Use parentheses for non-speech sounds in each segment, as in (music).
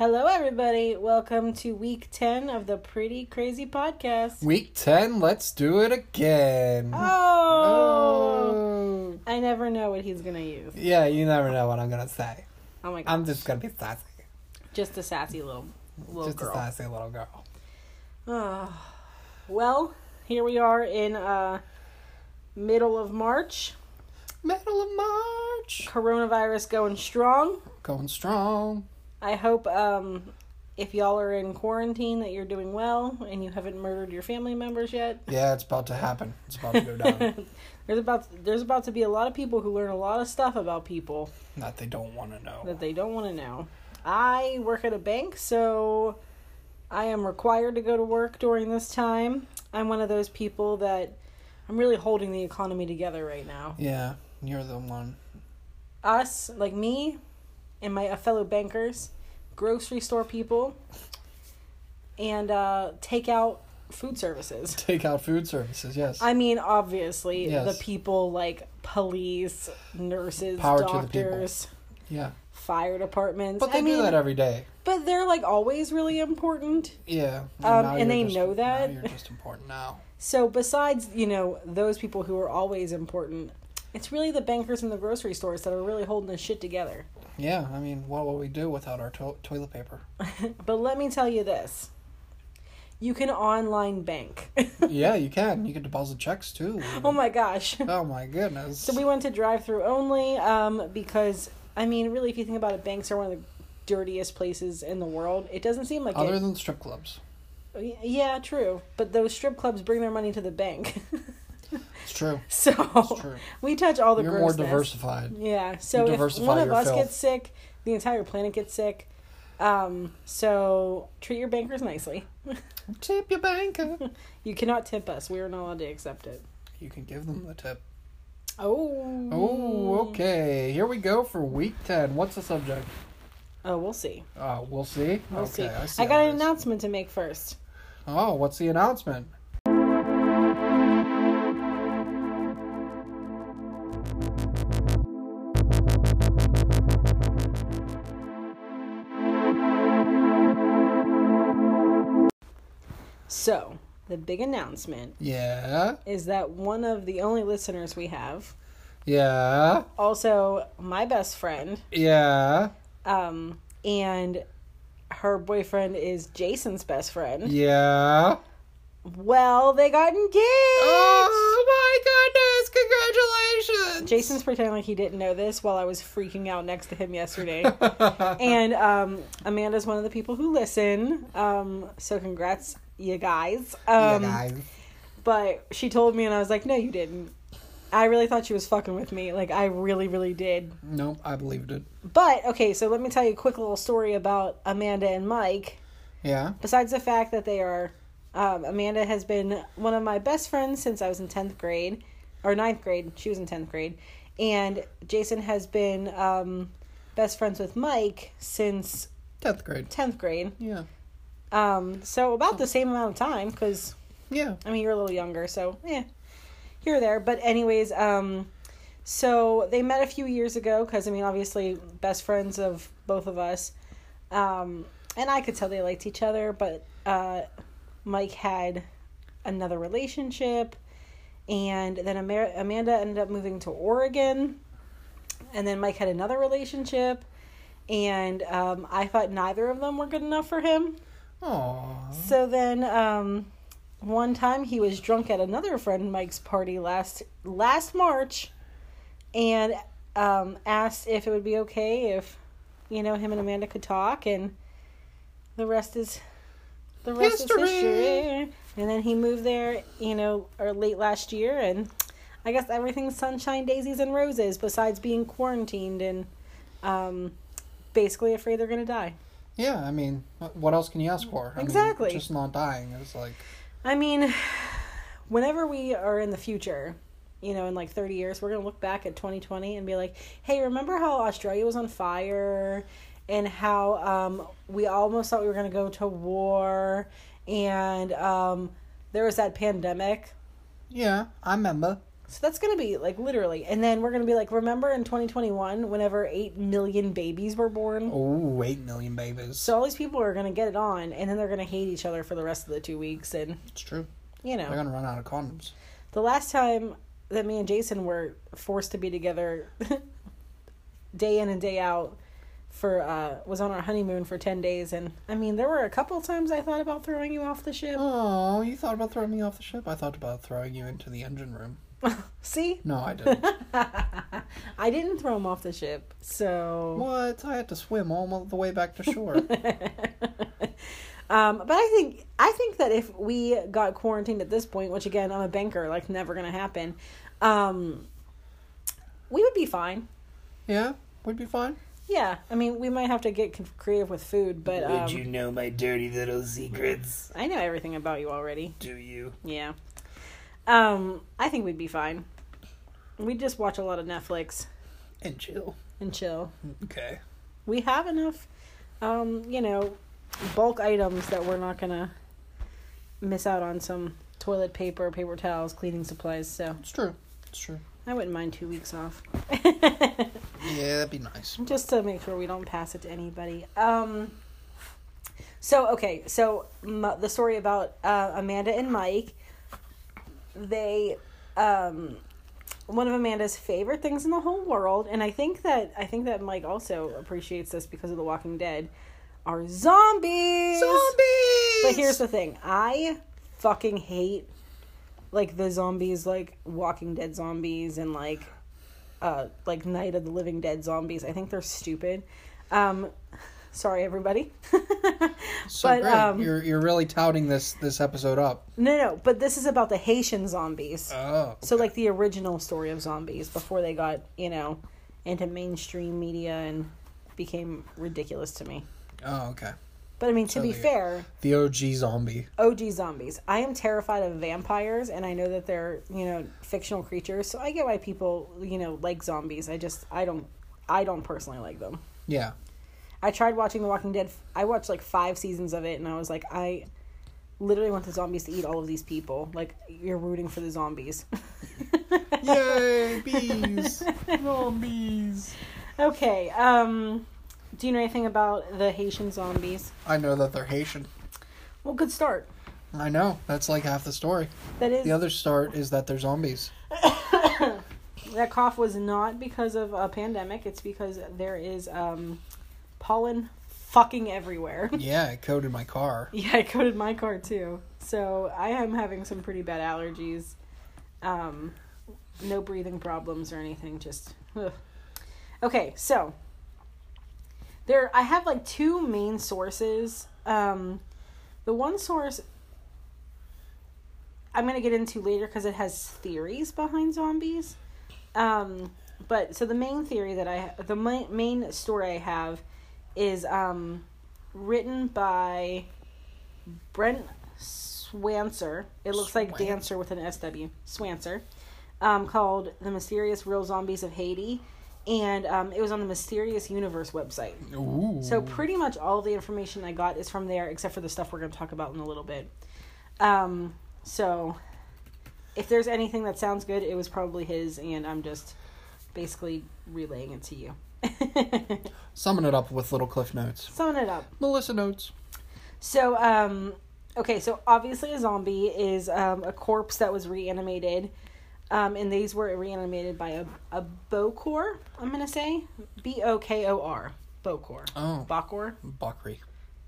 Hello, everybody. Welcome to week 10 of the Pretty Crazy Podcast. Week 10, let's do it again. Oh! I never know what he's going to use. Yeah, you never know what I'm going to say. Oh my god. I'm just going to be sassy. Just a sassy little, little just girl. Just a sassy little girl. Oh. Well, here we are in uh, middle of March. Middle of March. Coronavirus going strong. Going strong. I hope um, if y'all are in quarantine that you're doing well and you haven't murdered your family members yet. Yeah, it's about to happen. It's about to go down. (laughs) there's about there's about to be a lot of people who learn a lot of stuff about people that they don't want to know. that they don't want to know. I work at a bank, so I am required to go to work during this time. I'm one of those people that I'm really holding the economy together right now. Yeah, you're the one. Us, like me and my fellow bankers, grocery store people, and uh, take out food services. (laughs) Take out food services, yes. I mean, obviously, Yes. the people like police, nurses, Power to the people. doctors, yeah. fire departments. But they I mean, do that every day. but they're like always really important. Yeah. Um, and they just- know that. You're just important now. So besides, you know, those people who are always important, it's really the bankers and the grocery stores that are really holding this shit together. Yeah, I mean, what would we do without our to- toilet paper? (laughs) But let me tell you this. You can online bank. (laughs) yeah, you can. You can deposit checks too. oh my gosh. (laughs) Oh my goodness. So we went to drive through only um, because I mean, really, if you think about it, banks are one of the dirtiest places in the world. It doesn't seem like Other it. than strip clubs. Yeah, true. But those strip clubs bring their money to the bank, It's true. (laughs) so It's true. we touch all the You're more diversified. Yeah. So if one of us filth. gets sick, the entire planet gets sick. Um, so treat your bankers nicely. (laughs) Tip your banker. (laughs) You cannot tip us. We are not allowed to accept it. You can give them the tip. Oh. Oh, okay. Here we go for week 10. What's the subject? Oh, we'll see. Uh, we'll see. We'll okay, see. I see. I got an announcement to make first. Oh, what's the announcement? So, the big announcement Yeah. is that one of the only listeners we have, Yeah. also my best friend, Yeah. um, and her boyfriend is Jason's best friend. Yeah. Well, they got engaged. Oh my goodness! Congratulations! Jason's pretending like he didn't know this while I was freaking out next to him yesterday. (laughs) and um, Amanda's one of the people who listen. Um, so congrats, you guys. Yeah, Um, guys. But she told me, and I was like, no, you didn't. I really thought she was fucking with me. Like, I really, really did. Nope, I believed it. But, okay, so let me tell you a quick little story about Amanda and Mike. Yeah. Besides the fact that they are, um, Amanda has been one of my best friends since I was in 10th grade, or ninth grade. She was in 10th grade. And Jason has been um, best friends with Mike since 10th grade. 10th grade. Yeah. Um, so about the same amount of time, because Yeah. I mean, you're a little younger, so yeah, here or there. But anyways, um, so they met a few years ago because I mean, obviously, best friends of both of us, um, and I could tell they liked each other. But uh, Mike had another relationship, and then Amer- Amanda ended up moving to Oregon, and then Mike had another relationship. And um, I thought neither of them were good enough for him. Aww. So then, um, one time he was drunk at another friend Mike's party last last March, and um, asked if it would be okay if, you know, him and Amanda could talk, and the rest is the rest History. is history. And then he moved there, you know, or late last year, and I guess everything's sunshine, daisies, and roses. Besides being quarantined and um, basically afraid they're gonna die. Yeah, I mean, what else can you ask for? I mean, Exactly. just not dying is like, I mean, whenever we are in the future, you know, in like 30 years, we're going to look back at 2020 and be like, hey, remember how Australia was on fire and how um, we almost thought we were going to go to war and um, there was that pandemic? yeah, I remember. So that's gonna be like literally, and then we're gonna be like, remember in 2021, whenever eight million babies were born. Oh, eight million babies. So all these people are gonna get it on, and then they're gonna hate each other for the rest of the two weeks, and it's true. you know, They're gonna run out of condoms. the last time that me and Jason were forced to be together (laughs) day in and day out for uh was on our honeymoon for 10 days and I mean there were a couple times I thought about throwing you off the ship. Oh, you thought about throwing me off the ship? I thought about throwing you into the engine room. (laughs) See? No, I didn't. (laughs) I didn't throw him off the ship. So what? I had to swim all the way back to shore. (laughs) um but I think I think that if we got quarantined at this point, which again I'm a banker, like never to happen. Um we would be fine. yeah, we'd be fine. Yeah, I mean, we might have to get creative with food, but um, Would you know my dirty little secrets? I know everything about you already. Do you? Yeah. Um, I think we'd be fine. We'd just watch a lot of Netflix And chill. and chill. Okay. We have enough, um, you know, bulk items that we're not gonna miss out on some toilet paper, paper towels, cleaning supplies. So It's true. It's true. I wouldn't mind two weeks off, Yeah, that'd be nice. just to make sure we don't pass it to anybody. Um. So okay, so m- the story about uh, Amanda and Mike. They, um, one of Amanda's favorite things in the whole world, and I think that I think that Mike also appreciates this because of The Walking Dead, are zombies. Zombies! But here's the thing: I fucking hate like the zombies, like Walking Dead zombies, and like, uh, like Night of the Living Dead zombies. I think they're stupid. Um, sorry, everybody. (laughs) so but, great. um, you're you're really touting this this episode up. No, no, but this is about the Haitian zombies. Oh. So like the original story of zombies before they got, you know, into mainstream media and became ridiculous to me. Oh, okay. But I mean, to So be fair, The OG zombie. OG zombies. I am terrified of vampires and I know that they're, you know, fictional creatures. So I get why people, you know, like zombies. I just I don't I don't personally like them. Yeah. I tried watching The Walking Dead. I watched like 5 seasons of it and I was like I literally want the zombies to eat all of these people. Like you're rooting for the zombies. Yay, bees. (laughs) Zombies. Okay. Um, do you know anything about the Haitian zombies? I know that they're Haitian. Well, good start. I know. That's like half the story. That is The other start is that they're zombies. (coughs) that cough was not because of a pandemic. It's because there is um, pollen fucking everywhere. (laughs) Yeah, it coated my car. yeah, I coated my car too. So I am having some pretty bad allergies. Um, no breathing problems or anything. Just ugh. okay. So there, I have like two main sources. Um, the one source I'm gonna get into later because it has theories behind zombies. Um, but so the main theory that I, the main, main story I have, is um, written by Brent Swancer. It looks like dancer with an SW. Swancer. Um, called "The Mysterious Real Zombies of Haiti," and um, it was on the Mysterious Universe website. Ooh. So pretty much all the information I got is from there, except for the stuff we're going to talk about in a little bit. Um, so if there's anything that sounds good, it was probably his, and I'm just basically relaying it to you. (laughs) Summon it up with little cliff notes. Summon it up. Melissa notes. So, um, okay, so obviously a zombie is um, a corpse that was reanimated. Um, and these were reanimated by a, a Bokor, I'm going to say. B O K O R. Bokor. Oh. Bokor? Bakri.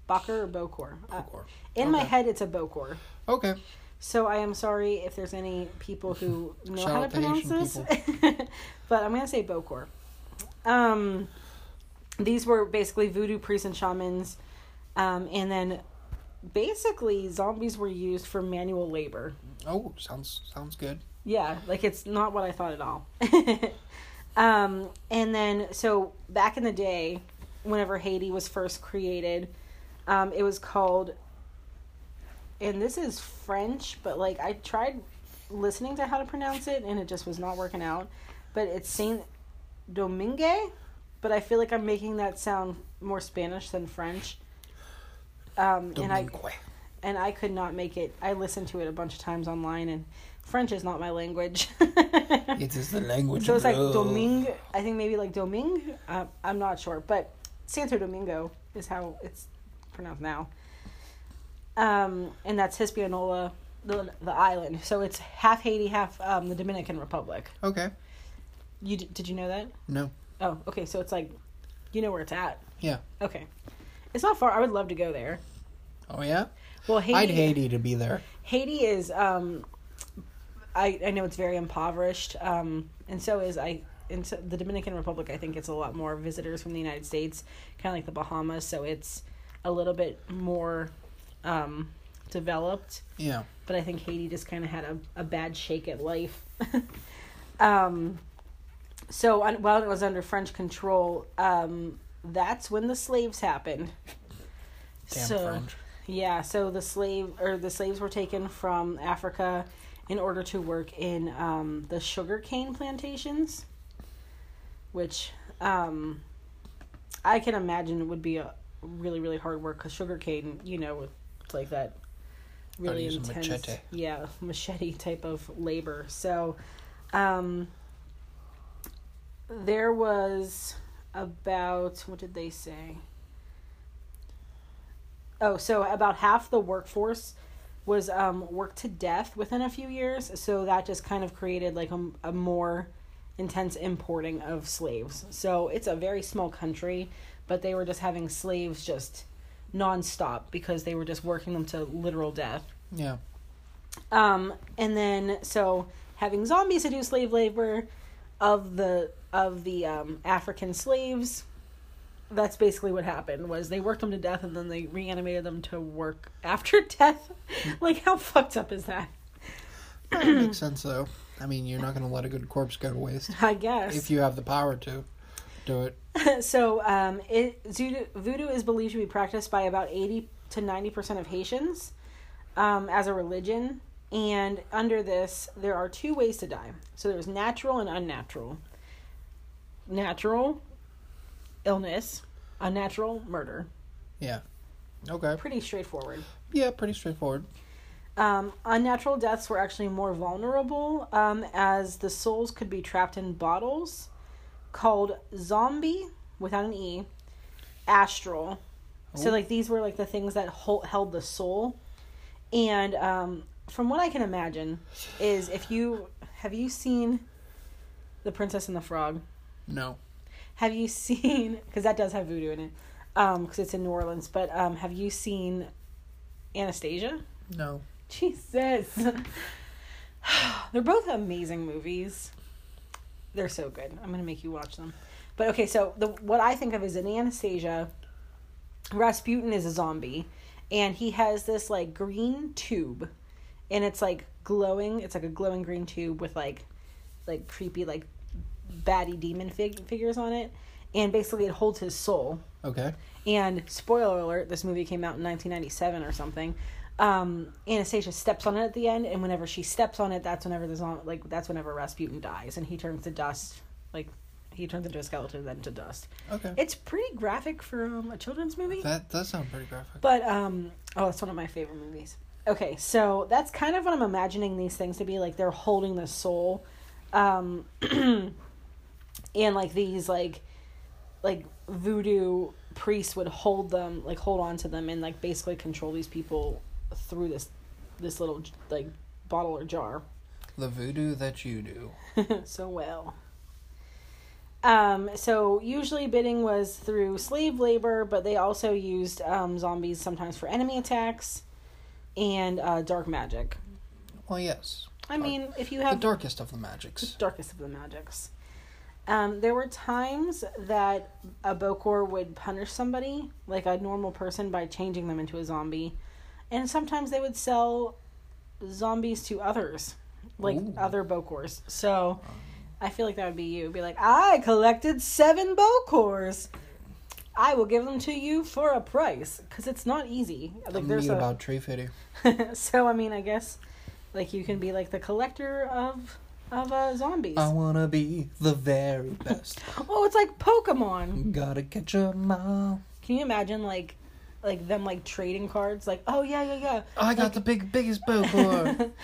Bakur or Bokor? Uh, Bokor. in my head, it's a Bokor. Okay. So I am sorry if there's any people who (laughs) know how to to pronounce this, (laughs) but I'm gonna say Bokor. Um, these were basically voodoo priests and shamans, um, and then basically zombies were used for manual labor. Oh, sounds sounds good. Yeah, like it's not what I thought at all. (laughs) um, and then so back in the day, whenever Haiti was first created, um, it was called, and this is French, but like I tried listening to how to pronounce it, and it just was not working out. But it's Saint Domingue, but I feel like I'm making that sound more Spanish than French. Um, and I and I could not make it. I listened to it a bunch of times online, and French is not my language. (laughs) It is the language so it's like. Domingue. I think maybe like Domingue. Uh, I'm not sure, but Santo Domingo is how it's pronounced now. Um, and that's Hispaniola, the the island. So it's half Haiti, half um, the Dominican Republic. Okay. You did you know that? No. Oh, okay. So it's like, you know where it's at. Yeah. Okay. It's not far. I would love to go there. Oh yeah. Well, Haiti. I'd Haiti to be there. Haiti is um I I know it's very impoverished um and so is I and so the Dominican Republic I think gets a lot more visitors from the United States kind of like the Bahamas so it's a little bit more um developed Yeah. but I think Haiti just kind of had a, a bad shake at life (laughs) um so on, while it was under French control um that's when the slaves happened Damn so French. yeah, so the slave or the slaves were taken from Africa in order to work in um, the sugar cane plantations, which um, I can imagine would be a really really hard work because sugar cane, you know, it's like that really intense, machete. yeah, (laughs) machete type of labor. So, um, there was about what did they say? Oh, so about half the workforce was um, worked to death within a few years. So that just kind of created like a, a more intense importing of slaves. So it's a very small country, but they were just having slaves just nonstop because they were just working them to literal death. Yeah. Um, and then so having zombies to do slave labor of the of the um, African slaves. That's basically what happened. Was they worked them to death and then they reanimated them to work after (laughs) death? like how fucked up is that? Makes sense though. I mean, you're not going to let a good corpse go to waste (laughs) I guess. if you have the power to do it. (laughs) so um, it voodoo, voodoo is believed to be practiced by about eighty to ninety percent of Haitians um, as a religion, and under this there are two ways to die. So there's natural and unnatural. Natural illness, unnatural murder. Yeah. Okay. Pretty straightforward. Yeah, pretty straightforward. Um, unnatural deaths were actually more vulnerable um, as the souls could be trapped in bottles called zombie without an e astral so Oh. like these were like the things that hold, held the soul and um, from what i can imagine is if you have you seen the princess and the frog No. Have you seen because that does have voodoo in it um because it's in new orleans but um have you seen anastasia No. Jesus. (sighs) They're both amazing movies. They're so good. I'm gonna make you watch them. But okay, so the what I think of is in Anastasia, Rasputin is a zombie, and he has this like green tube, and it's like glowing. It's like a glowing green tube with like, like creepy like, baddie demon fig- figures on it, and basically it holds his soul. Okay. And spoiler alert, this movie came out in 1997 or something. Um, Anastasia steps on it at the end, and whenever she steps on it, that's whenever the zom- like that's whenever Rasputin dies, and he turns to dust. Like he turns into a skeleton, then to dust. Okay. It's pretty graphic for um, a children's movie, That does sound pretty graphic. but um, oh, it's one of my favorite movies. Okay, so that's kind of what I'm imagining these things to be like. They're holding the soul, um, (clears throat) and like these like like voodoo priests would hold them like hold on to them and like basically control these people through this this little like bottle or jar The voodoo that you do. (laughs) so well um so usually bidding was through slave labor but they also used um zombies sometimes for enemy attacks and uh dark magic Well, yes. i mean if you have The darkest of the magics. darkest of the magics. Um, there were times that a Bokor would punish somebody, like a normal person, by changing them into a zombie. And sometimes they would sell zombies to others, like Ooh. other Bokors. So I feel like that would be you. Be like, I collected seven Bokors. I will give them to you for a price. Because it's not easy. Like, I'm there's a. about tree fitting. (laughs) so, I mean, I guess, like, you can be like the collector of. Of uh, zombies. I wanna be the very best. (laughs) Oh, it's like Pokemon. Gotta catch 'em all. Can you imagine like like them like trading cards? Like, oh yeah, yeah, yeah. I got the big biggest Bokor. (laughs)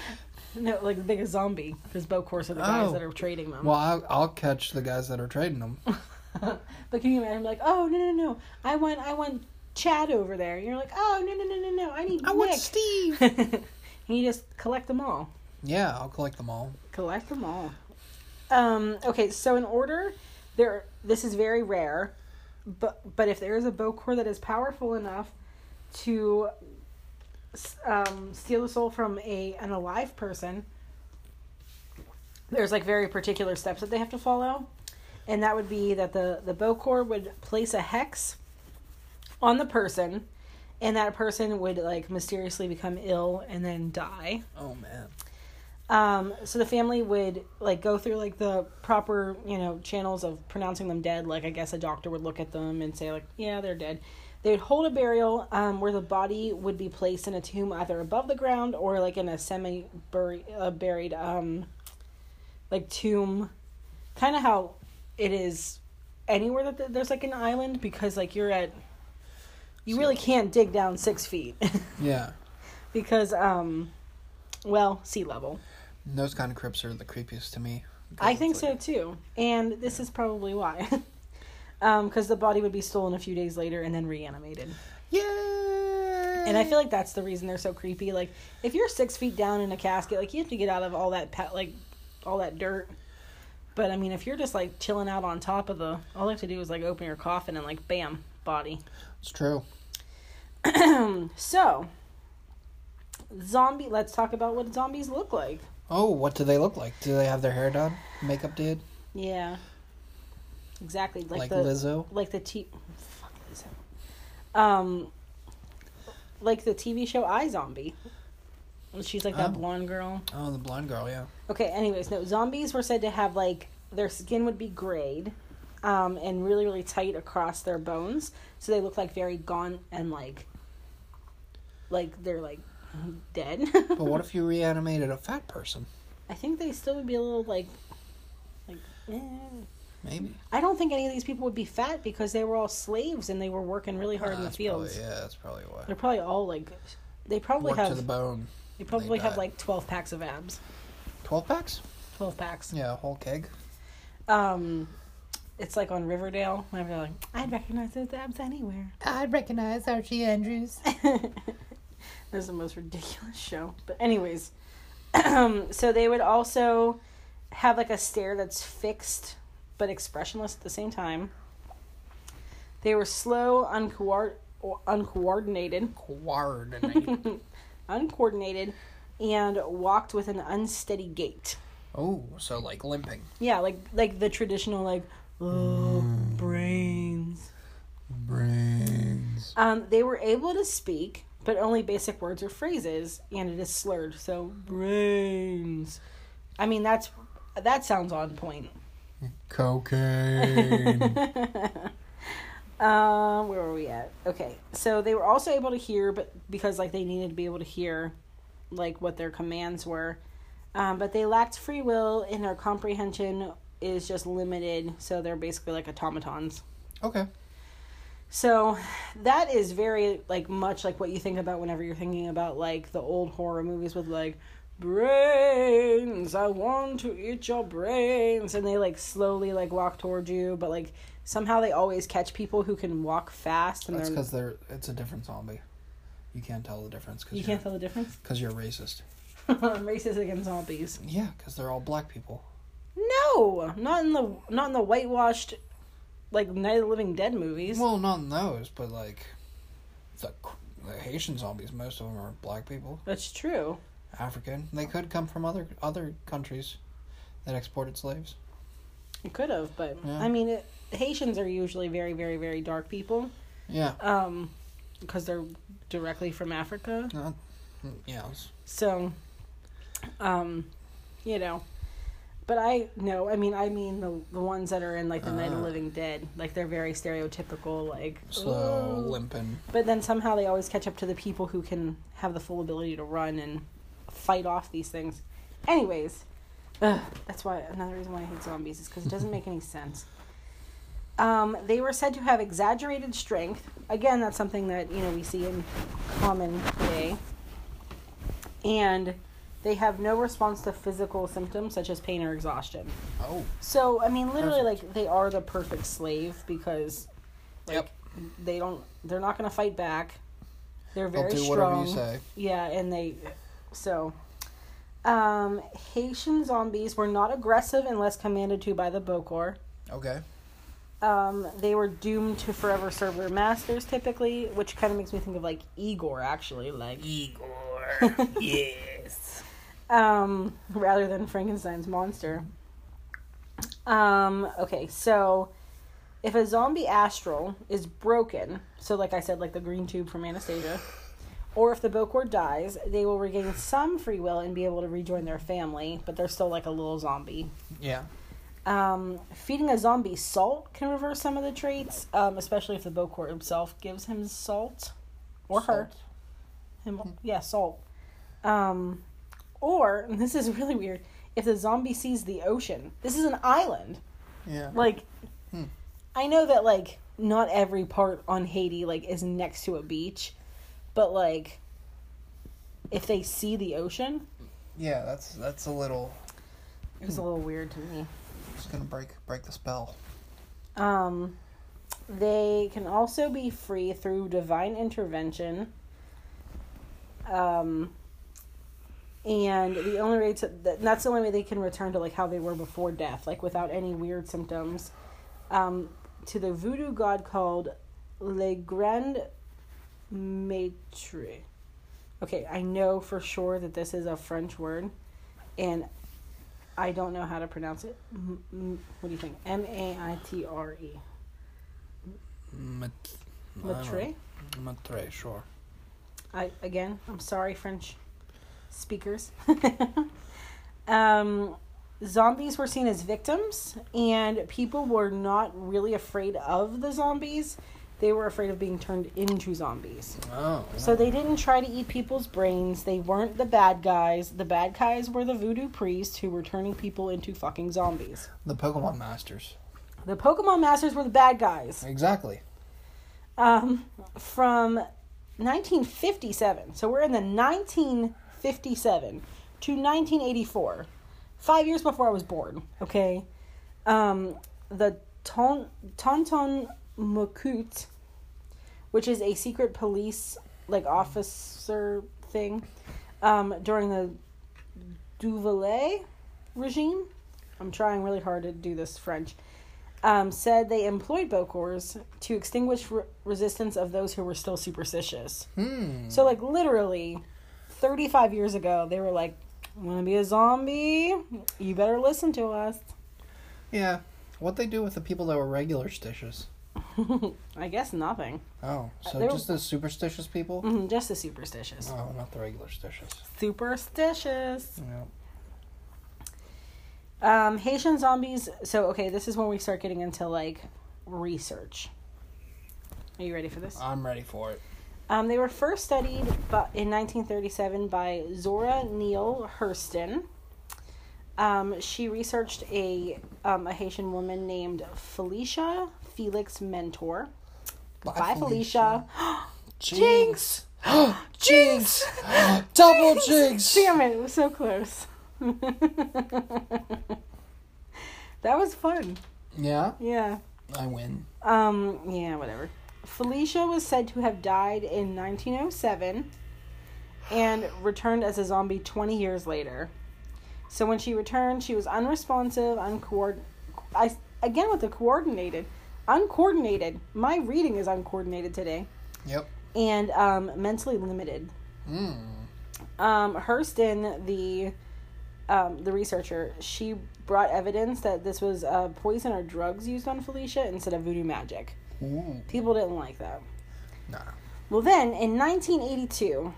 No, like the biggest zombie. Because Bokors are the guys Oh. that are trading them. Well, I'll, I'll catch the guys that are trading them. (laughs) but can you imagine, like, oh no no no, I want I want Chad over there. And you're like, oh no no no no no, I need I want Steve. and you just collect them all. Yeah, I'll collect them all. Collect them all. Um, okay, so in order, there this is very rare, but but if there is a Bokor that is powerful enough to um, steal the soul from a an alive person, there's like very particular steps that they have to follow, and that would be that the the Bokor would place a hex on the person, and that person would like mysteriously become ill and then die. Oh man. Um, so the family would like go through like the proper, you know, channels of pronouncing them dead. Like I guess a doctor would look at them and say like, yeah, they're dead. They would hold a burial um, where the body would be placed in a tomb either above the ground or like in a semi buried, uh, buried um, like tomb, kind of how it is anywhere that th- there's like an island because like you're at, you really can't dig down six feet (laughs) Yeah. because um, well, sea level. Those kind of crypts are the creepiest to me. I think like- so too, and this is probably why. (laughs) Um, because the body would be stolen a few days later and then reanimated, Yeah. and I feel like that's the reason they're so creepy. Like, if you're six feet down in a casket, like you have to get out of all that pa- like all that dirt. But I mean, if you're just like chilling out on top of the, all you have to do is like open your coffin and like bam, body. it's true. (clears throat) So, zombie. Let's talk about what zombies look like. Oh, what do they look like? Do they have their hair done? Makeup did? Yeah, exactly. Like, Like, the Lizzo? like the t fuck it? Um like the TV show I Zombie. She's like that Oh. blonde girl. Oh, the blonde girl, yeah. Okay, anyways, no, zombies were said to have like their skin would be grayed um and really really tight across their bones, so they look like very gaunt and like like they're like dead. But what if you reanimated a fat person? I think they still would be a little like like eh. Maybe. I don't think any of these people would be fat because they were all slaves and they were working really hard Ah, in the fields. Probably, yeah, that's probably why. They're probably all like, they probably Work to have, the bone. they probably they have like twelve packs of abs. 12 packs? Twelve packs. Yeah, a whole keg. Um, it's like on Riverdale. Whenever they're like, I'd recognize those abs anywhere. I'd recognize Archie Andrews. (laughs) That's the most ridiculous show. But anyways, so they would also have like a stare that's fixed but expressionless at the same time. They were slow, uncoor- or uncoordinated, Coordinate. (laughs) uncoordinated, and walked with an unsteady gait. oh, so like limping. Yeah, like like the traditional like oh brains. Brains. Um, they were able to speak, but only basic words or phrases, and it is slurred. So brains. I mean, that's that sounds on point. Cocaine. Um, (laughs) where were we at? Okay, so they were also able to hear, but because like they needed to be able to hear, like what their commands were, um, but they lacked free will, and their comprehension is just limited. So they're basically like automatons. okay. So that is very like much like what you think about whenever you're thinking about like the old horror movies with like brains I want to eat your brains and they like slowly like walk towards you but like somehow they always catch people who can walk fast and That's they're because they're it's a different zombie. You can't tell the difference because you can't tell the difference (laughs) because you're racist. I'm (laughs) racist against zombies. Yeah, because they're all black people. No, not in the not in the whitewashed like Night of the Living Dead movies. Well, not in those, but like the, the Haitian zombies. Most of them are black people, That's true. African. They could come from other other countries that exported slaves. It could have, but Yeah. I mean, it, Haitians are usually very, very, very dark people. Yeah. um because they're directly from Africa. Uh, yeah. it's- So um you know but I no, I mean I mean the the ones that are in like the Night of the Uh. Living Dead, like they're very stereotypical like slow, "Oh." limping. But then somehow they always catch up to the people who can have the full ability to run and fight off these things. Anyways, ugh, that's why another reason why I hate zombies is because it doesn't (laughs) make any sense. Um, they were said to have exaggerated strength. Again, that's something that you know we see in common day. And They have no response to physical symptoms such as pain or exhaustion. Oh. So, I mean, literally, Perfect. like, they are the perfect slave because, like, Yep. they don't, they're not going to fight back. They're They'll very do strong. whatever you say. Yeah, and they, so, um, Haitian zombies were not aggressive unless commanded to by the Bokor. Okay. Um, they were doomed to forever serve their masters, typically, which kind of makes me think of like Igor, actually, like Igor. (laughs) yes. Um, rather than Frankenstein's monster. Um, okay, so if a zombie astral is broken, so like I said, like the green tube from Anastasia, or if the Bokor dies, they will regain some free will and be able to rejoin their family, but they're still like a little zombie. Yeah. Um, feeding a zombie salt can reverse some of the traits, um, especially if the Bokor himself gives him salt. Or her. Him, yeah, salt. Um, or, and (laughs) this is really weird, if the zombie sees the ocean. This is an island. Yeah. Like, Hmm. I know that, like, not every part on Haiti, like, is next to a beach, but, like, if they see the ocean, Yeah, that's that's a little it was a little weird to me. it's gonna break break the spell. Um, they can also be free through divine intervention. Um, and the only way to that- that's the only way they can return to like how they were before death, like without any weird symptoms. Um, to the voodoo god called Le Grand Maitre. Okay, I know for sure that this is a French word, and I don't know how to pronounce it. M- m- what do you think? M A I T R E. Mat- Maitre. Matre, sure. I again, I'm sorry, French speakers. (laughs) um, zombies were seen as victims, and people were not really afraid of the zombies. They were afraid of being turned into zombies. Oh. So they didn't try to eat people's brains. They weren't the bad guys. The bad guys were the voodoo priests who were turning people into fucking zombies. the Pokemon Masters. The Pokemon Masters were the bad guys. Exactly. um, from 1957. So we're in the 1957 to 1984, five years before I was born. Okay, um, the Ton Tonton Macoute, which is a secret police like officer thing, um, during the Duvalier regime. I'm trying really hard to do this French um, said they employed Bokors to extinguish re- resistance of those who were still superstitious. Hmm. So, like, literally, 35 years ago, they were like, Want to be a zombie? You better listen to us. Yeah. What they do with the people that were regular stitches? (laughs) I guess nothing. Oh, so just the superstitious people? Mhm, Just the superstitious. Oh, not the regular stitches. Superstitious. Yeah. Um, Haitian zombies. So, okay, this is when we start getting into, like, research. Are you ready for this? I'm ready for it. Um, they were first studied bu- in 1937 by Zora Neale Hurston. Um, she researched a um, a Haitian woman named Felicia Felix Mentor. Bye, Felicia. (gasps) Jinx! Jinx! (gasps) (gasps) Double jinx! Damn it! It was so close. (laughs) that was fun. Yeah, Yeah. I win. Um, yeah, whatever. Felicia was said to have died in 1907 and returned as a zombie 20 years later. So when she returned, she was unresponsive, uncoord I again with the coordinated, uncoordinated. My reading is uncoordinated today Yep. and um mentally limited. Hmm. Um, Hurston, the um, the researcher, she brought evidence that this was uh, poison or drugs used on Felicia instead of voodoo magic. Ooh. People didn't like that. Nah. Well, then in 1982,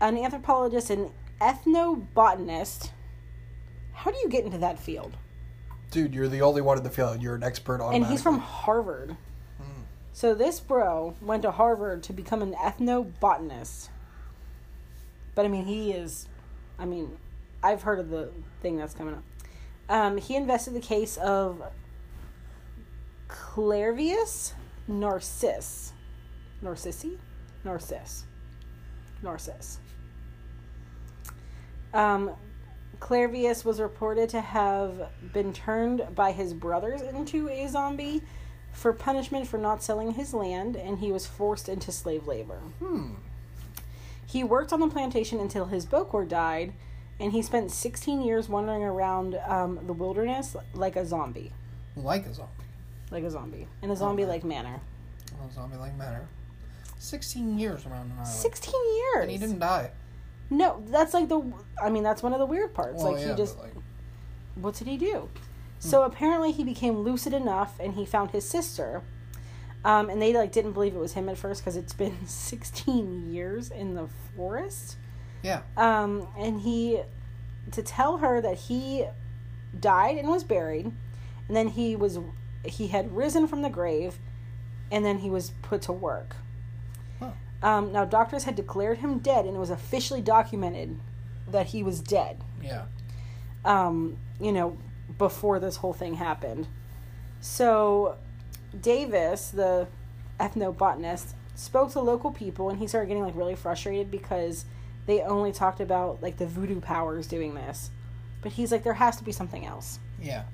an anthropologist and ethnobotanist. How do you get into that field? Dude, you're the only one in the field. You're an expert on And he's from Harvard. So this bro went to Harvard to become an ethnobotanist. But I mean, he is. I mean, I've heard of the thing that's coming up. Um, he invested the case of Clairvius Narcisse. Narcissi? Narcisse. Narcisse. Um, Clairvius was reported to have been turned by his brothers into a zombie for punishment for not selling his land, and he was forced into slave labor. Hmm. He worked on the plantation until his Bokor died, and he spent 16 years wandering around um, the wilderness like a zombie. Like a zombie. Like a zombie. In a zombie like manner. A zombie like manner. 16 years around an island. 16 years! And he didn't die. No, that's like the. I mean, that's one of the weird parts. Well, like, yeah, he just. like, what did he do? So apparently he became lucid enough and he found his sister. Um, and they like didn't believe it was him at first because it's been (laughs) 16 years in the forest. yeah. Um, and he to tell her that he died and was buried, and then he was he had risen from the grave, and then he was put to work. Huh. Um, now doctors had declared him dead, and it was officially documented that he was dead Yeah. um, you know, before this whole thing happened. So, Davis, the ethnobotanist, spoke to local people and he started getting like really frustrated because they only talked about like the voodoo powers doing this. But he's like, there has to be something else. Yeah.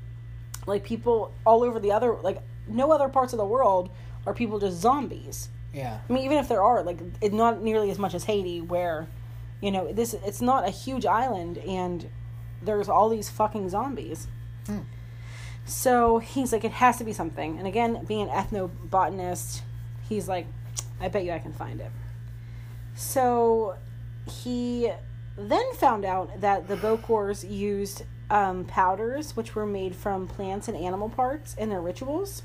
Like, people all over the other, like, no other parts of the world are people just zombies. Yeah. I mean, even if there are, like, it's not nearly as much as Haiti, where, you know, this it's not a huge island, and there's all these fucking zombies. Hmm. So he's like, it has to be something. And again, being an ethnobotanist, he's like, I bet you I can find it. So he then found out that the Bokors used um, powders, which were made from plants and animal parts, in their rituals.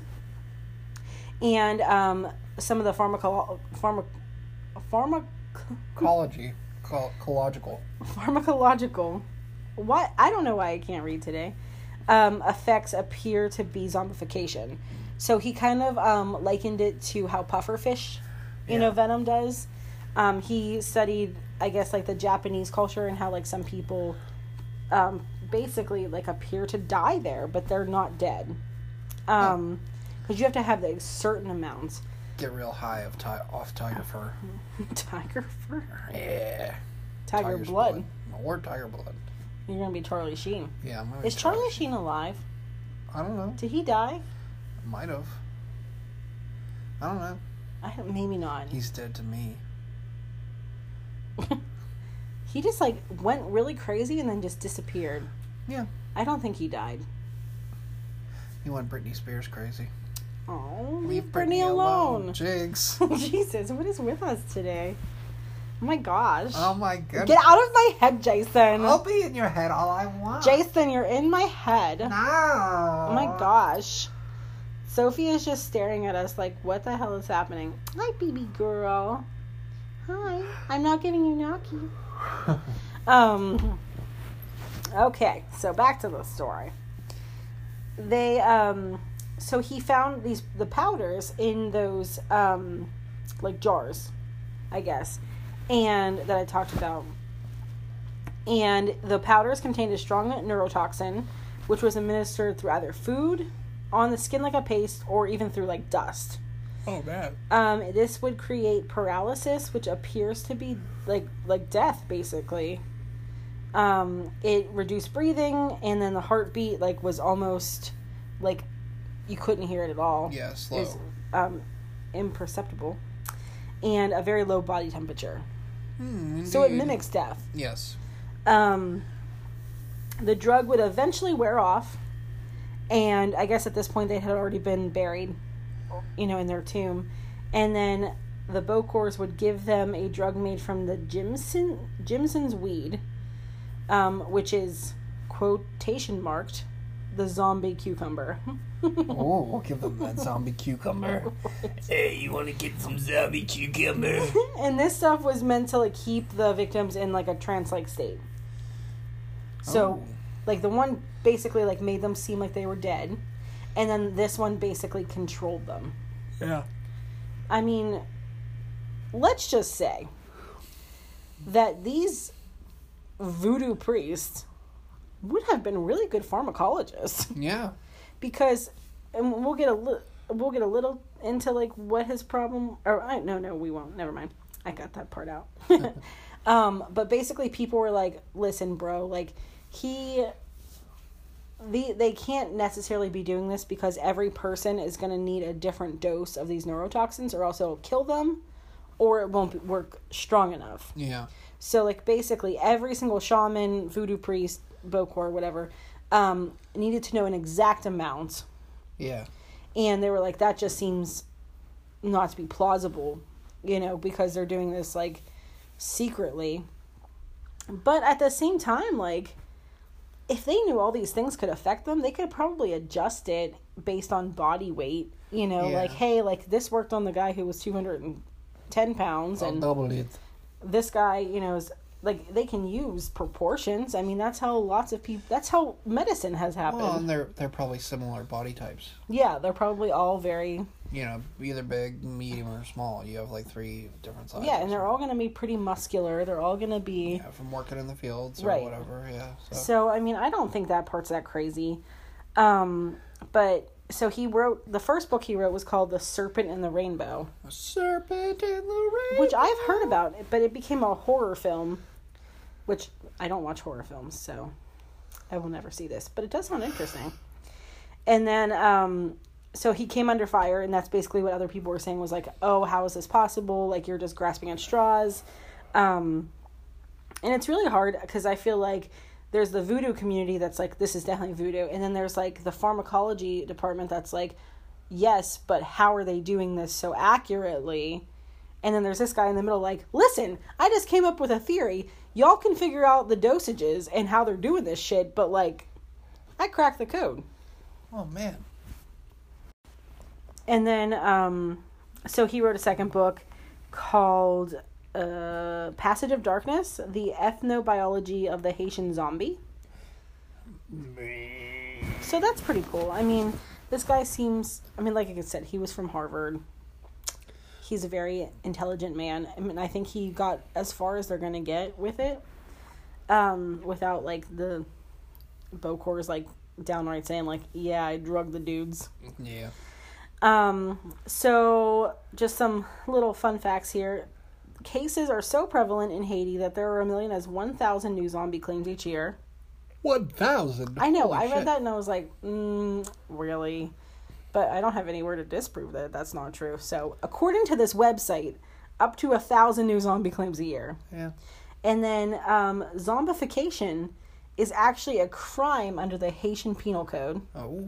And um, some of the pharmaco- pharma- pharma- Ecology. Ecol- ecological. pharmacological what i don't know why i can't read today um, effects appear to be zombification so he kind of um, likened it to how pufferfish you know venom does um, he studied i guess like the japanese culture and how like some people um, basically like appear to die there but they're not dead um because you have to have like certain amounts Get real high of ti- off tiger fur. (laughs) tiger fur Yeah. tiger Tiger's blood. Or tiger blood. you're gonna be charlie sheen Yeah, I'm gonna is be charlie sheen alive I don't know. Did he die? Might have. I don't know. I don't, maybe not. He's dead to me. (laughs) He just like went really crazy and then just disappeared. Yeah. I don't think he died. He went Britney Spears crazy. Oh, leave Britney alone. (laughs) Jigs. Jesus, what is with us today? Oh my gosh. Oh my goodness. Get out of my head, Jason. I'll be in your head all I want. Jason, you're in my head. No. Oh my gosh. Sophie is just staring at us like, what the hell is happening? Hi, baby girl. Hi. I'm not giving you knocky. (laughs) Um. Okay, so back to the story. They um, so he found these the powders in those um, like jars, I guess, and that I talked about. And the powders contained a strong neurotoxin, which was administered through either food, on the skin like a paste, or even through like dust. Oh man. Um, this would create paralysis, which appears to be like like death, basically. Um, it reduced breathing, and then the heartbeat like was almost like you couldn't hear it at all. Yeah, slow. It was, um, imperceptible, and a very low body temperature. Hmm, So it mimics death. Yes. Um, the drug would eventually wear off, and I guess at this point they had already been buried, you know, in their tomb. And then the Bokors would give them a drug made from the Jimson Jimson's weed, um, which is quotation marked the zombie cucumber. (laughs) Oh, we'll give them that zombie cucumber. Hey, you want to get some zombie cucumber? (laughs) and this stuff was meant to like keep the victims in like a trance-like state. So, Oh. like the one basically like made them seem like they were dead, and then this one basically controlled them. Yeah. I mean, let's just say that these voodoo priest would have been really good pharmacologist. (laughs) Yeah. because and we'll get a li- we'll get a little into like what his problem or I no no we won't never mind I got that part out. (laughs) um, but basically, people were like, "Listen, bro, like he." The, they can't necessarily be doing this because every person is going to need a different dose of these neurotoxins or else it'll kill them or it won't work strong enough. Yeah. So like basically every single shaman, voodoo priest, bokor, whatever, um, needed to know an exact amount, Yeah. and they were like, that just seems not to be plausible, you know, because they're doing this like secretly. But at the same time, like if they knew all these things could affect them, they could probably adjust it based on body weight. You know, Yeah. like hey, like this worked on the guy who was two hundred and ten pounds, I'll and double it. this guy, you know, is like they can use proportions. I mean, that's how lots of people. That's how medicine has happened. Well, and they're they're probably similar body types. yeah, they're probably all very. You know, either big, medium, or small. You have like three different sizes. Yeah, and they're all going to be pretty muscular. They're all going to be. yeah from working in the fields or Right. whatever. Yeah. So. So I mean, I don't think that part's that crazy. Um, but so he wrote the first book he wrote was called The Serpent and the Rainbow, A serpent in the rain. which I've heard about, but it became a horror film, which I don't watch horror films, so I will never see this, but it does sound interesting. And then um so he came under fire and that's basically what other people were saying was like, "Oh, how is this possible? Like you're just grasping at straws." Um and it's really hard because I feel like there's the voodoo community that's like this is definitely voodoo. And then there's like the pharmacology department that's like yes but how are they doing this so accurately? And then there's this guy in the middle like listen i just came up with a theory. Y'all can figure out the dosages and how they're doing this shit but like i cracked the code. Oh man. and then um so he wrote a second book called uh passage of darkness the ethnobiology of the haitian zombie. So that's pretty cool. I mean this guy seems i mean like i said he was from harvard. He's a very intelligent man. I mean i think he got as far as they're gonna get with it um without like the bokors like downright saying like yeah i drugged the dudes. Yeah. um, so just some little fun facts here. Cases are so prevalent in Haiti that there are a million as 1,000 new zombie claims each year. One thousand. I know, I read that and I was like, mm, really? But I don't have anywhere to disprove that that's not true. So, according to this website, up to a thousand new zombie claims a year. Yeah. And then um, zombification is actually a crime under the Haitian Penal Code, Oh.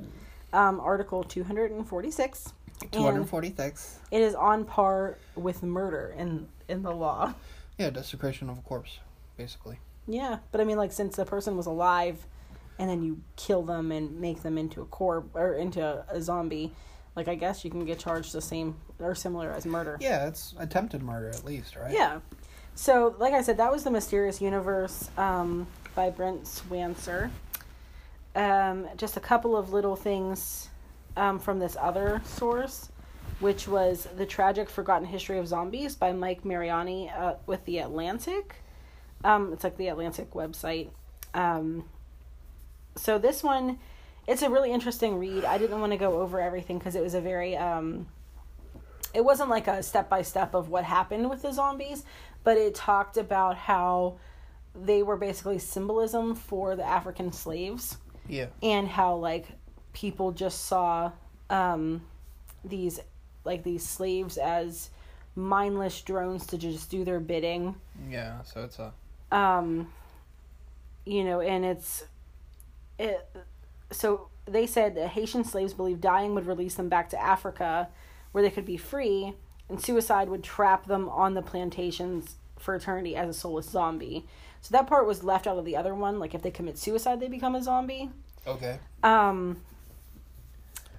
um, Article 246. Two hundred And- forty-six. it is on par with murder in in the law. Yeah, desecration of a corpse, basically. Yeah, but I mean, like since the person was alive, and then you kill them and make them into a corp or into a zombie, like I guess you can get charged the same or similar as murder. Yeah, it's attempted murder at least, right? Yeah. So, like I said, that was the Mysterious Universe um, by Brent Swancer. Um, just a couple of little things um, from this other source, which was The Tragic Forgotten History of Zombies by Mike Mariani uh, with The Atlantic. Um, it's like the Atlantic website. Um, so, this one, it's a really interesting read. I didn't want to go over everything because it was a very. Um, it wasn't like a step by step of what happened with the zombies, but it talked about how they were basically symbolism for the African slaves Yeah. and how like people just saw um these like these slaves as mindless drones to just do their bidding Yeah. So it's a. um you know and it's it so they said that haitian slaves believed dying would release them back to africa where they could be free and suicide would trap them on the plantations for eternity as a soulless zombie so that part was left out of the other one like if they commit suicide they become a zombie Okay. um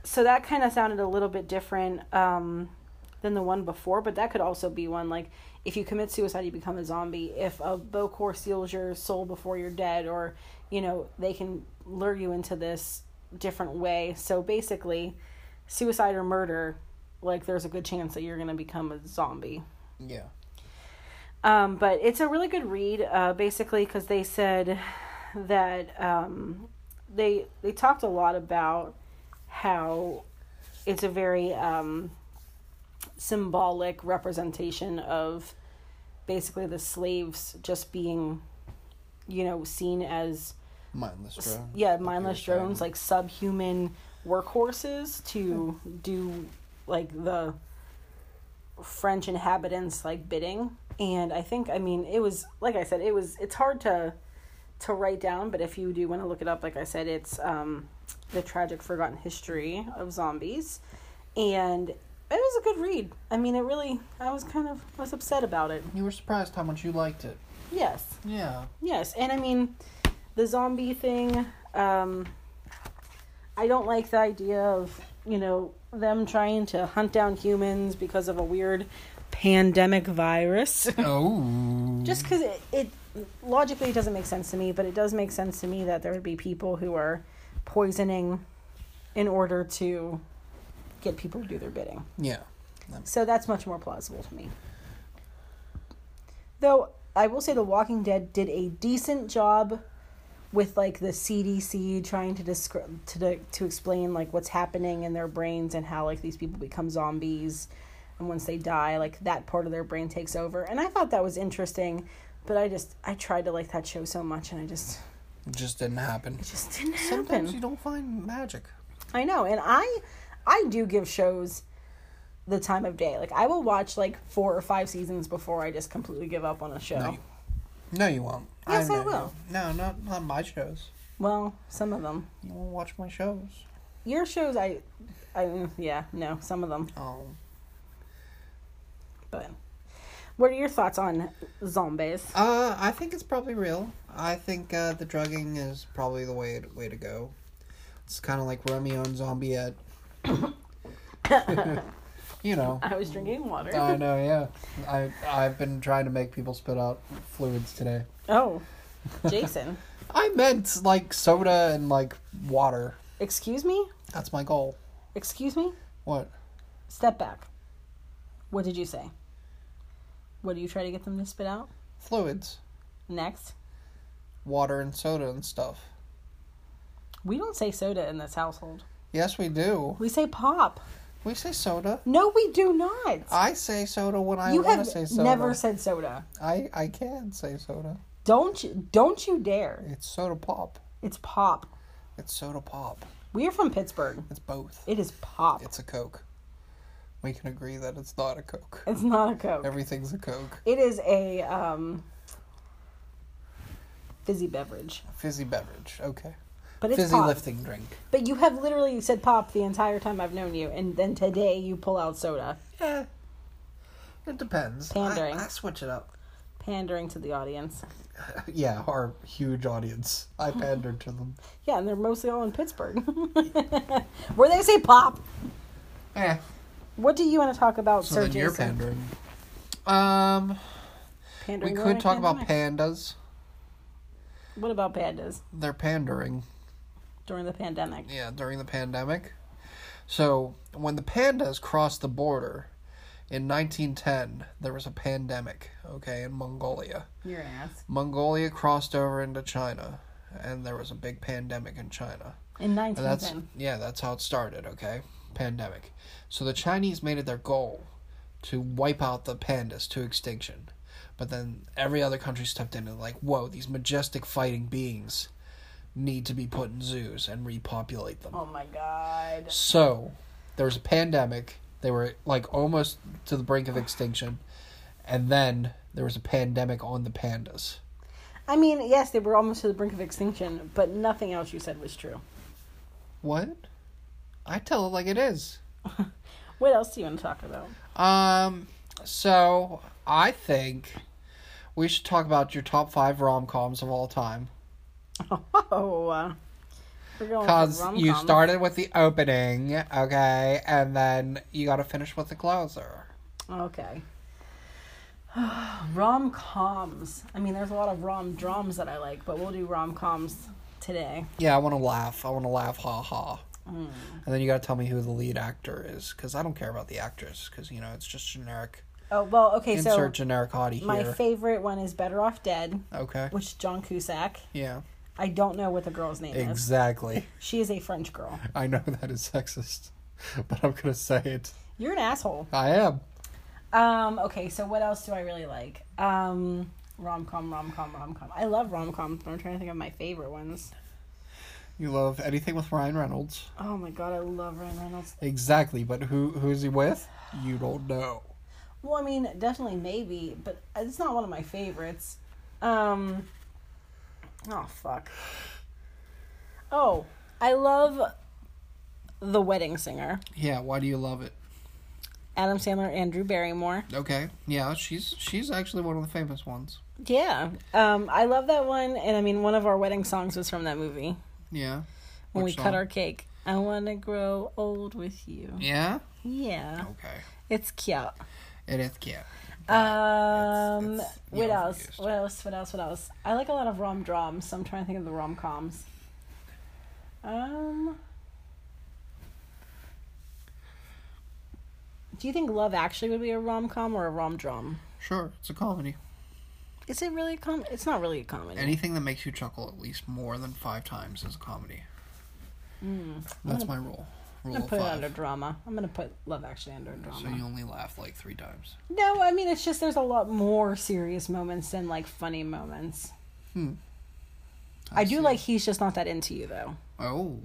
so that kind of sounded a little bit different um than the one before but that could also be one like if you commit suicide you become a zombie. If a bokor steals your soul before you're dead or you know they can lure you into this different way. So basically suicide or murder like there's a good chance that you're going to become a zombie. Yeah. um, but it's a really good read, uh, basically, because they said that um, they they talked a lot about how it's a very um, symbolic representation of basically the slaves just being, you know, seen as Mindless drone. yeah mindless drones like subhuman workhorses to do like the french inhabitants like bidding and i think i mean it was like i said it was it's hard to to write down but if you do want to look it up like i said it's um the tragic forgotten history of zombies and it was a good read i mean it really i was kind of I was upset about it You were surprised how much you liked it. yes Yeah. Yes, and I mean, the zombie thing. Um, I don't like the idea of you know them trying to hunt down humans because of a weird pandemic virus. (laughs) Oh. Just because it, it logically it doesn't make sense to me, but it does make sense to me that there would be people who are poisoning in order to get people to do their bidding. Yeah. So that's much more plausible to me. Though I will say The Walking Dead did a decent job with like the CDC trying to describe to de- to explain like what's happening in their brains and how like these people become zombies and once they die like that part of their brain takes over and I thought that was interesting but I just I tried to like that show so much and I just It just didn't happen. it just didn't Sometimes happen. you don't find magic. I know, and I I do give shows the time of day. Like I will watch like four or five seasons before I just completely give up on a show. No, you- No, you won't. Yes, I know will. you. No, not not my shows. Well, some of them. You won't watch my shows. Your shows, I, I yeah, no, some of them. Oh. But what are your thoughts on zombies? Uh, I think it's probably real. I think uh, the drugging is probably the way way to go. It's kind of like Romeo and Zombieette. (laughs) (laughs) you know. I was drinking water. I (laughs) know, yeah. I I've been trying to make people spit out fluids today. oh, Jason, I meant like soda and like water. excuse me, That's my goal. excuse me. What? Step back. What did you say? What do you try to get them to spit out? Fluids, Next, water and soda and stuff. we don't say soda in this household. Yes, we do. We say pop. We say soda. No, we do not. I say soda when I you want to say soda. never said soda. I I can say soda. Don't you? Don't you dare! It's soda pop. It's pop. It's soda pop. We are from Pittsburgh. It's both. It is pop. It's a Coke. We can agree that it's not a Coke. It's not a Coke. Everything's a Coke. It is a um, fizzy beverage, Fizzy beverage. Okay. but it's Fizzy pop. lifting drink. But you have literally said pop the entire time I've known you, and then today you pull out soda, Yeah. It depends. Pandering. I, I switch it up. pandering to the audience. (laughs) Yeah, our huge audience. I (laughs) pandered to them. Yeah, and they're mostly all in Pittsburgh, (laughs) where they say pop. Eh. What do you want to talk about, So Sir then you're pandering. Um, we Pandering during could talk about pandas. What about pandas They're pandering. during the pandemic? Yeah, during the pandemic. So when the pandas crossed the border in 1910, there was a pandemic. Okay, in Mongolia. Your ass. Mongolia crossed over into China, and there was a big pandemic in China. In And that's 1910. yeah, that's how it started. Okay, pandemic. So the Chinese made it their goal to wipe out the pandas to extinction, but then every other country stepped in and like, whoa, these majestic fighting beings need to be put in zoos and repopulate them. Oh my god. So there was a pandemic. They were like almost to the brink of extinction, and then there was a pandemic on the pandas. I mean, yes, they were almost to the brink of extinction, but nothing else you said was true. What? I tell it like it is. (laughs) What else do you want to talk about? Um, so I think we should talk about your top five rom coms of all time. (laughs) Oh, uh, Because you started with the opening, okay, and then you got to finish with the closer. Okay. (sighs) rom coms. I mean, there's a lot of rom drums that I like, but we'll do rom coms today. Yeah, I want to laugh. I want to laugh, ha ha. Mm. And then you got to tell me who the lead actor is, because I don't care about the actress, because you know it's just generic. Oh well, okay. Insert So generic hottie here. my favorite one is Better Off Dead, okay. which is John Cusack. Yeah. I don't know what the girl's name is. Exactly. (laughs) She is a French girl. I know that is sexist, (laughs) but I'm gonna say it. You're an asshole. I am. Um, okay, so what else do I really like? Um, rom com, rom com, rom com. I love rom coms, but I'm trying to think of my favorite ones. You love anything with Ryan Reynolds. Oh my god, I love Ryan Reynolds. Exactly, but who who's he with? You don't know. Well, I mean, definitely maybe, but it's not one of my favorites. Um, oh fuck. Oh, I love The Wedding Singer. Yeah, why do you love it? Adam Sandler and Drew Barrymore. Okay. Yeah, she's she's actually one of the famous ones. Yeah. Um, I love that one, and I mean, one of our wedding songs was from that movie Yeah. when Which we cut song? our cake. I want to grow old with you. Yeah? Yeah, Okay. it's cute. It is cute. Um, it's, you what else? What else? What else? What else? I like a lot of rom droms, so I'm trying to think of the rom coms. Um, do you think Love Actually would be a rom com or a rom drom? Sure, it's a comedy. Is it really a com? It's not really a comedy. Anything that makes you chuckle at least more than five times is a comedy. Mm. That's my rule. I'm Rule gonna of put it under drama. I'm gonna put Love Actually under drama. So you only laugh like three times. No, I mean it's just there's a lot more serious moments than like funny moments. Hmm. I, do like he's just not that into you though. Oh,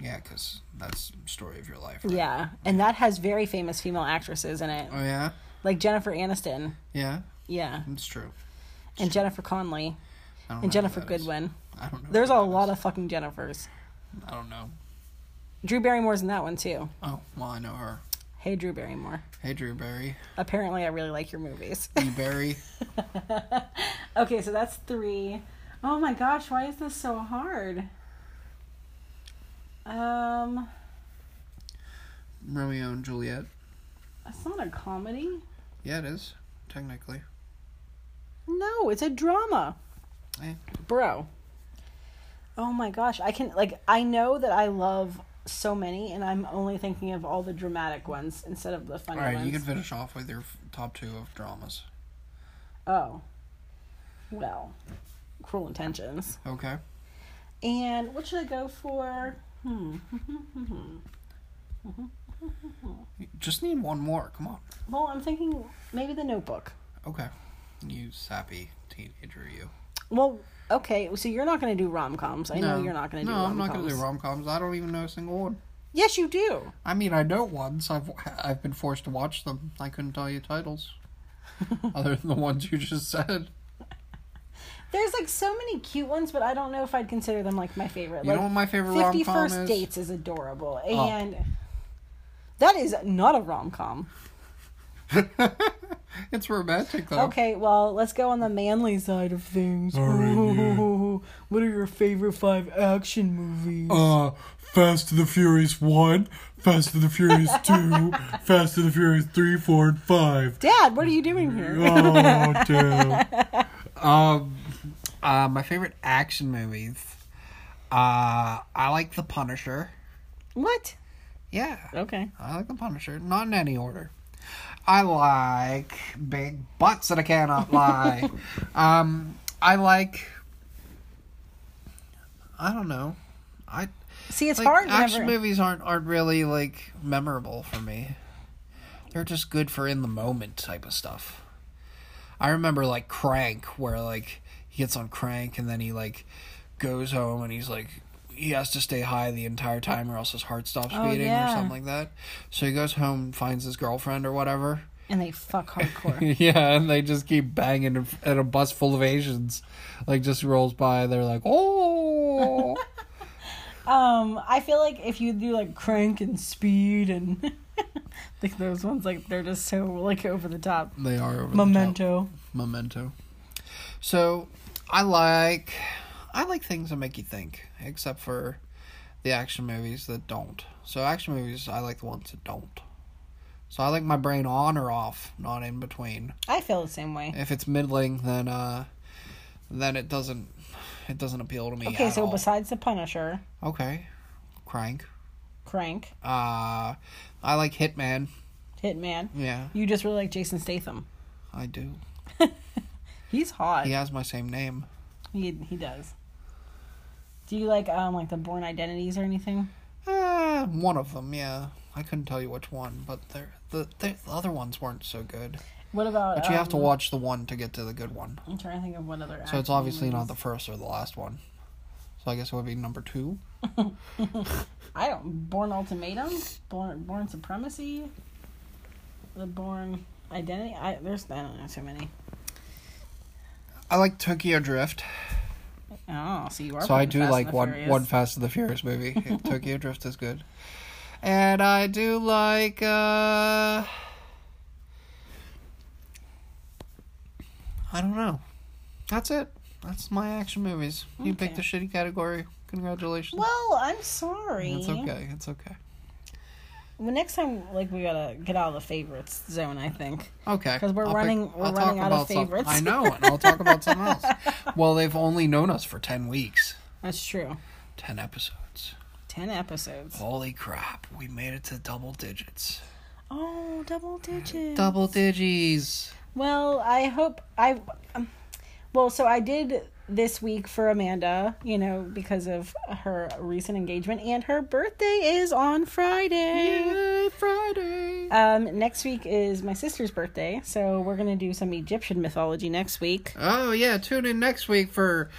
yeah, because that's story of your life. Right? Yeah, and that has very famous female actresses in it, Oh yeah, like Jennifer Aniston. yeah, Yeah, it's true. And Jennifer Connelly I don't know and Ginnifer. Goodwin. I don't know. There's a lot of fucking Jennifers. I don't know. Drew Barrymore's in that one too. Oh well, I know her. Hey, Drew Barrymore. Hey, Drew Barry. Apparently, I really like your movies. E. Barry. (laughs) okay, so that's three. Oh my gosh, why is this so hard? Um, Romeo and Juliet. that's not a comedy. Yeah, it is technically. No, it's a drama. Eh. Bro. Oh my gosh, I can like I know that I love so many and I'm only thinking of all the dramatic ones instead of the funny ones. All right, ones. you can finish off with your f- top two of dramas. Oh. Well, Cruel Intentions. Okay. And what should I go for? Hmm. (laughs) You just need one more. Come on. Well, I'm thinking maybe The Notebook. Okay. You sappy teenager, you. Well, okay, so you're not going to do rom coms. I know you're not going to do No, rom I'm not going to do rom coms. I don't even know a single one. Yes, you do. I mean, I know ones. I've I've been forced to watch them. I couldn't tell you titles, (laughs) other than the ones you just said. There's like so many cute ones, but I don't know if I'd consider them like my favorite. You like know what my favorite rom com First is? Dates is adorable, Oh. and that is not a rom com. (laughs) it's romantic though. Okay, well, let's go on the manly side of things. All right, yeah. (laughs) What are your favorite five action movies? Uh, Fast and the Furious 1, Fast and the Furious 2, (laughs) Fast and the Furious 3, 4, and 5. Dad, what are you doing here? Oh, damn. um, uh, my favorite action movies. Uh, I like The Punisher. What? Yeah, Okay. I like The Punisher. Not in any order. I like big butts, that I cannot (laughs) lie. um, I like. I don't know. I See, it's like, hard. Action whenever- movies aren't aren't really like memorable for me. They're just good for in the moment type of stuff. I remember like Crank, where like he gets on Crank and then he like goes home and he's like he has to stay high the entire time or else his heart stops Oh, beating or something like that. So he goes home, finds his girlfriend or whatever. And they fuck hardcore. (laughs) yeah, and they just keep banging at a bus full of Asians. Like just rolls by, they're like, "Oh." (laughs) um, I feel like if you do like crank and speed and (laughs) like those ones, like they're just so like over the top. They are over the top. Memento. Memento. So I like I like things that make you think, except for the action movies that don't. So action movies I like the ones that don't. So I like my brain on or off, not in between. I feel the same way. If it's middling then uh then it doesn't it doesn't appeal to me. Okay, so all. besides the Punisher, Okay. Crank. Crank, Uh I like Hitman. Hitman, Yeah, you just really like Jason Statham. I do. (laughs) He's hot. He has my same name. He he does. Do you like um like the Bourne Identities or anything? Uh, one of them, yeah. I couldn't tell you which one, but they're the the, the other ones weren't so good. What about? But you have to um, watch the one to get to the good one. I'm trying to think of what other. So it's obviously not the first or the last one. So I guess it would be number two. (laughs) I don't. Bourne Ultimatum, Bourne Bourne Supremacy, the Bourne Identity. I there's I don't know too many. I like Tokyo Drift. Oh, so you are. So I do Fast like one Furious. one Fast and the Furious movie. (laughs) Tokyo Drift is good. And I do like uh I don't know. That's it. That's my action movies. You picked the shitty category. Congratulations. Well, I'm sorry. It's okay. It's okay. Well, next time, like we gotta get out of the favorites zone. I think. Okay. 'Cause we're I'll running- we're I'll running out of about some- favorites. I know, and I'll talk about something else. (laughs) Well, they've only known us for 10 weeks. That's true. 10 episodes. Ten episodes. Holy crap. We made it to double digits. Oh, double digits. Double digits. Well, I hope I. Um, well, so I did this week for Amanda, you know, because of her recent engagement, and her birthday is on Friday. Yay, Friday. Um, next week is my sister's birthday, so we're gonna do some Egyptian mythology next week. Oh, yeah. Tune in next week for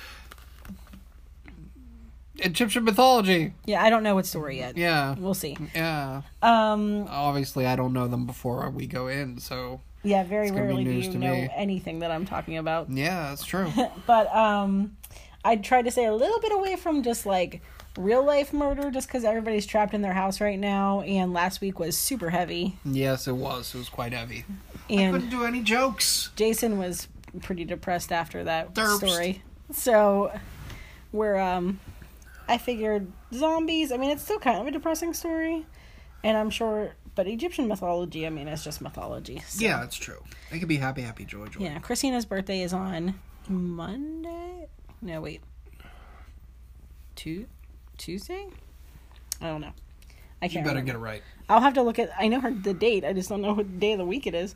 Egyptian mythology. Yeah, I don't know what story yet. Yeah. We'll see. Yeah. Um, Obviously, I don't know them before we go in, so. Yeah, very It's rarely do you know me. anything that I'm talking about. Yeah, that's true. (laughs) but um i tried to stay a little bit away from just like real life murder just because everybody's trapped in their house right now and last week was super heavy yes, it was. It was quite heavy. Couldn't do any jokes. jason was pretty depressed after that Derpst. story so we're um i figured zombies i mean it's still kind of a depressing story and i'm sure but egyptian mythology i mean it's just mythology so. Yeah, it's true. It could be happy, happy, joy, joy. yeah christina's birthday is on monday no wait Tu tuesday i don't know i You can't better remember. get it right. I'll have to look at. I know her the date. I just don't know what day of the week it is.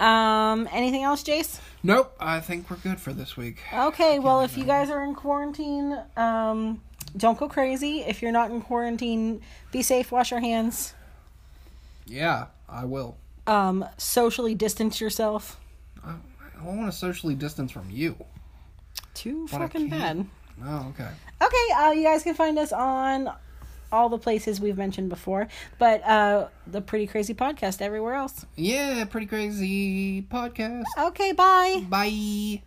Um. Anything else, Jace? Nope, I think we're good for this week. Okay. Well, if you guys are in quarantine, um, don't go crazy. If you're not in quarantine, be safe. Wash your hands. Yeah, I will. Um. Socially distance yourself. I, I want to socially distance from you. Too But fucking bad. Oh, okay. Okay. Uh, you guys can find us on all the places we've mentioned before, but uh, the Pretty Crazy Podcast everywhere else. Yeah, pretty crazy podcast. Okay. Bye. Bye.